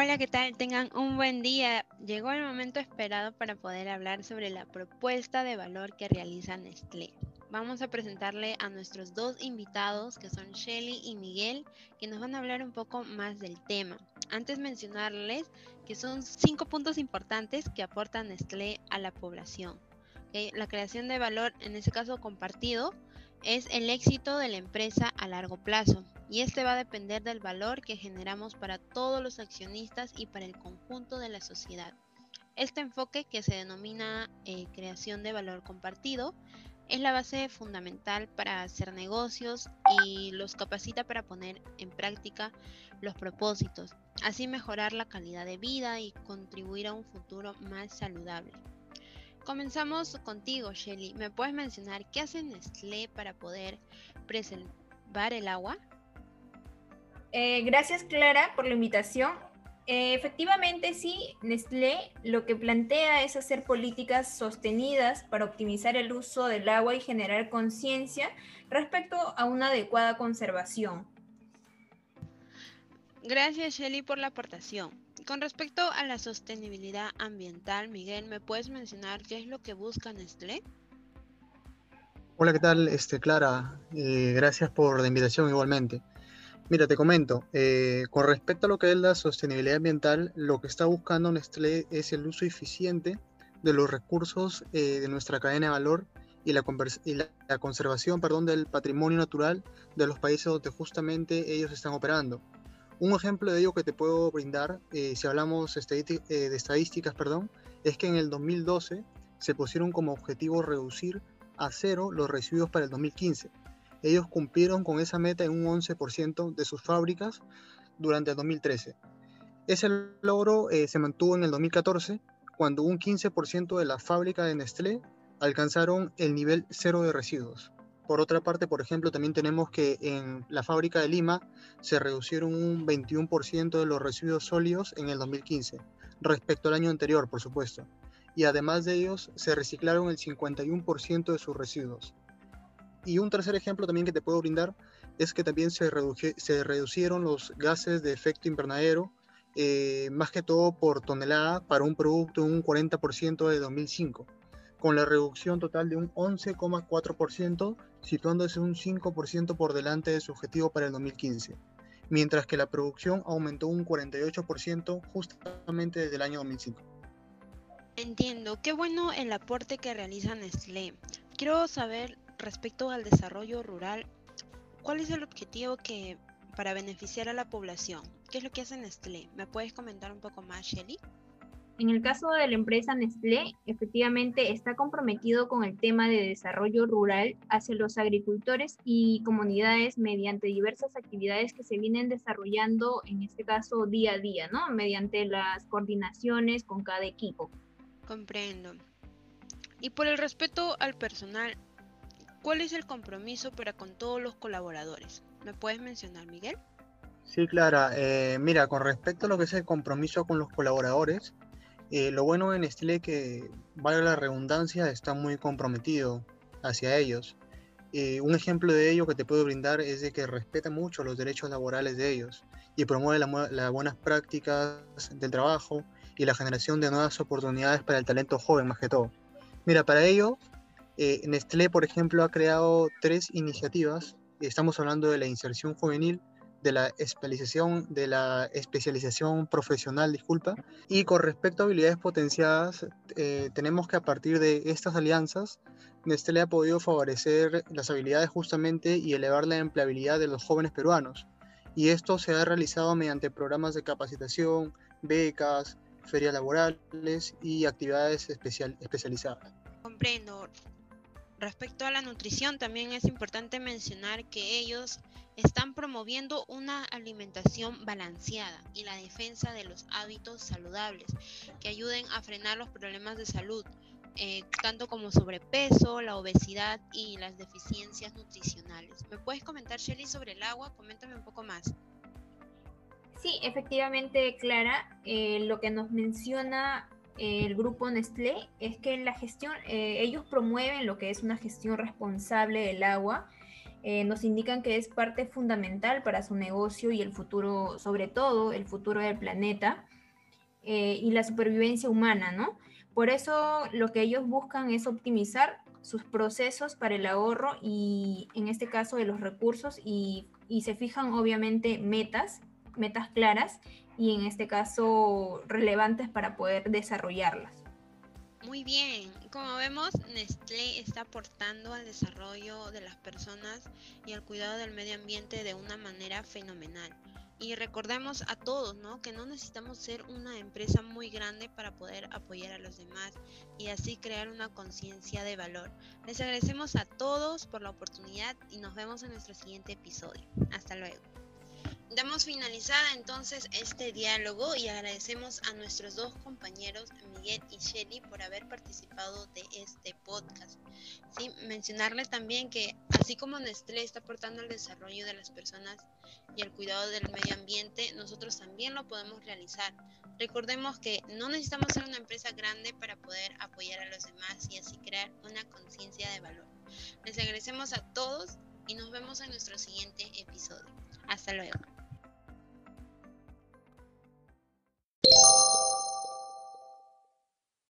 Hola, ¿qué tal? Tengan un buen día. Llegó el momento esperado para poder hablar sobre la propuesta de valor que realiza Nestlé. Vamos a presentarle a nuestros dos invitados, que son Shelly y Miguel, que nos van a hablar un poco más del tema. Antes mencionarles que son cinco puntos importantes que aporta Nestlé a la población. La creación de valor, en este caso compartido, es el éxito de la empresa a largo plazo y este va a depender del valor que generamos para todos los accionistas y para el conjunto de la sociedad. Este enfoque, que se denomina eh, creación de valor compartido, es la base fundamental para hacer negocios y los capacita para poner en práctica los propósitos, así mejorar la calidad de vida y contribuir a un futuro más saludable. Comenzamos contigo, Shelly. ¿Me puedes mencionar qué hace Nestlé para poder preservar el agua? Eh, gracias Clara por la invitación. Eh, efectivamente, sí, Nestlé lo que plantea es hacer políticas sostenidas para optimizar el uso del agua y generar conciencia respecto a una adecuada conservación. Gracias Shelly por la aportación. Con respecto a la sostenibilidad ambiental, Miguel, ¿me puedes mencionar qué es lo que busca Nestlé? Hola, ¿qué tal, este, Clara? Eh, gracias por la invitación igualmente. Mira, te comento, eh, con respecto a lo que es la sostenibilidad ambiental, lo que está buscando Nestlé es el uso eficiente de los recursos eh, de nuestra cadena de valor y la, conservación perdón, del patrimonio natural de los países donde justamente ellos están operando. Un ejemplo de ello que te puedo brindar, eh, si hablamos de estadísticas, perdón, es que en el 2012 se pusieron como objetivo reducir a cero los residuos para el 2015 ellos cumplieron con esa meta en un 11% de sus fábricas durante el 2013. Ese logro eh, se mantuvo en el 2014, cuando un 15% de las fábricas de Nestlé alcanzaron el nivel cero de residuos. Por otra parte, por ejemplo, también tenemos que en la fábrica de Lima se reducieron un 21% de los residuos sólidos en el 2015, respecto al año anterior, por supuesto. Y además de ellos, se reciclaron el 51% de sus residuos. Y un tercer ejemplo también que te puedo brindar es que también se, se reducieron los gases de efecto invernadero, eh, más que todo por tonelada para un producto un 40% de 2005, con la reducción total de un 11,4%, situándose un 5% por delante de su objetivo para el 2015, mientras que la producción aumentó un 48% justamente desde el año 2005. Entiendo, qué bueno el aporte que realiza Nestlé. Quiero saber respecto al desarrollo rural, ¿cuál es el objetivo que para beneficiar a la población? ¿Qué es lo que hace Nestlé? ¿Me puedes comentar un poco más, Shelly? En el caso de la empresa Nestlé, efectivamente está comprometido con el tema de desarrollo rural hacia los agricultores y comunidades mediante diversas actividades que se vienen desarrollando, en este caso día a día, ¿no? Mediante las coordinaciones con cada equipo. Comprendo. Y por el respeto al personal, ¿Cuál es el compromiso para con todos los colaboradores? ¿Me puedes mencionar, Miguel? Sí, Clara. Eh, mira, con respecto a lo que es el compromiso con los colaboradores, eh, lo bueno en Nestlé que, valga la redundancia, está muy comprometido hacia ellos. Eh, un ejemplo de ello que te puedo brindar es de que respeta mucho los derechos laborales de ellos y promueve las buenas prácticas del trabajo y la generación de nuevas oportunidades para el talento joven más que todo. Mira, para ello eh, Nestlé, por ejemplo, ha creado tres iniciativas. Estamos hablando de la inserción juvenil, de la especialización, de la especialización profesional, disculpa. Y con respecto a habilidades potenciadas, eh, tenemos que a partir de estas alianzas, Nestlé ha podido favorecer las habilidades justamente y elevar la empleabilidad de los jóvenes peruanos. Y esto se ha realizado mediante programas de capacitación, becas, ferias laborales y actividades especial, especializadas. Comprendo. Respecto a la nutrición, también es importante mencionar que ellos están promoviendo una alimentación balanceada y la defensa de los hábitos saludables que ayuden a frenar los problemas de salud, eh, tanto como sobrepeso, la obesidad y las deficiencias nutricionales. ¿Me puedes comentar, Shelly, sobre el agua? Coméntame un poco más. Sí, efectivamente, Clara, eh, lo que nos menciona el grupo Nestlé es que la gestión, eh, ellos promueven lo que es una gestión responsable del agua eh, nos indican que es parte fundamental para su negocio y el futuro, sobre todo el futuro del planeta eh, y la supervivencia humana, ¿no? Por eso lo que ellos buscan es optimizar sus procesos para el ahorro y en este caso de los recursos y se fijan obviamente metas, metas claras y en este caso relevantes para poder desarrollarlas. Muy bien, como vemos, Nestlé está aportando al desarrollo de las personas y al cuidado del medio ambiente de una manera fenomenal. Y recordemos a todos, ¿no? Que no necesitamos ser una empresa muy grande para poder apoyar a los demás y así crear una conciencia de valor. Les agradecemos a todos por la oportunidad y nos vemos en nuestro siguiente episodio. Hasta luego. Damos finalizada entonces este diálogo y agradecemos a nuestros dos compañeros, Miguel y Shelly, por haber participado de este podcast. Sí, mencionarle también que así como Nestlé está aportando al desarrollo de las personas y el cuidado del medio ambiente, nosotros también lo podemos realizar. Recordemos que no necesitamos ser una empresa grande para poder apoyar a los demás y así crear una conciencia de valor. Les agradecemos a todos y nos vemos en nuestro siguiente episodio. Hasta luego.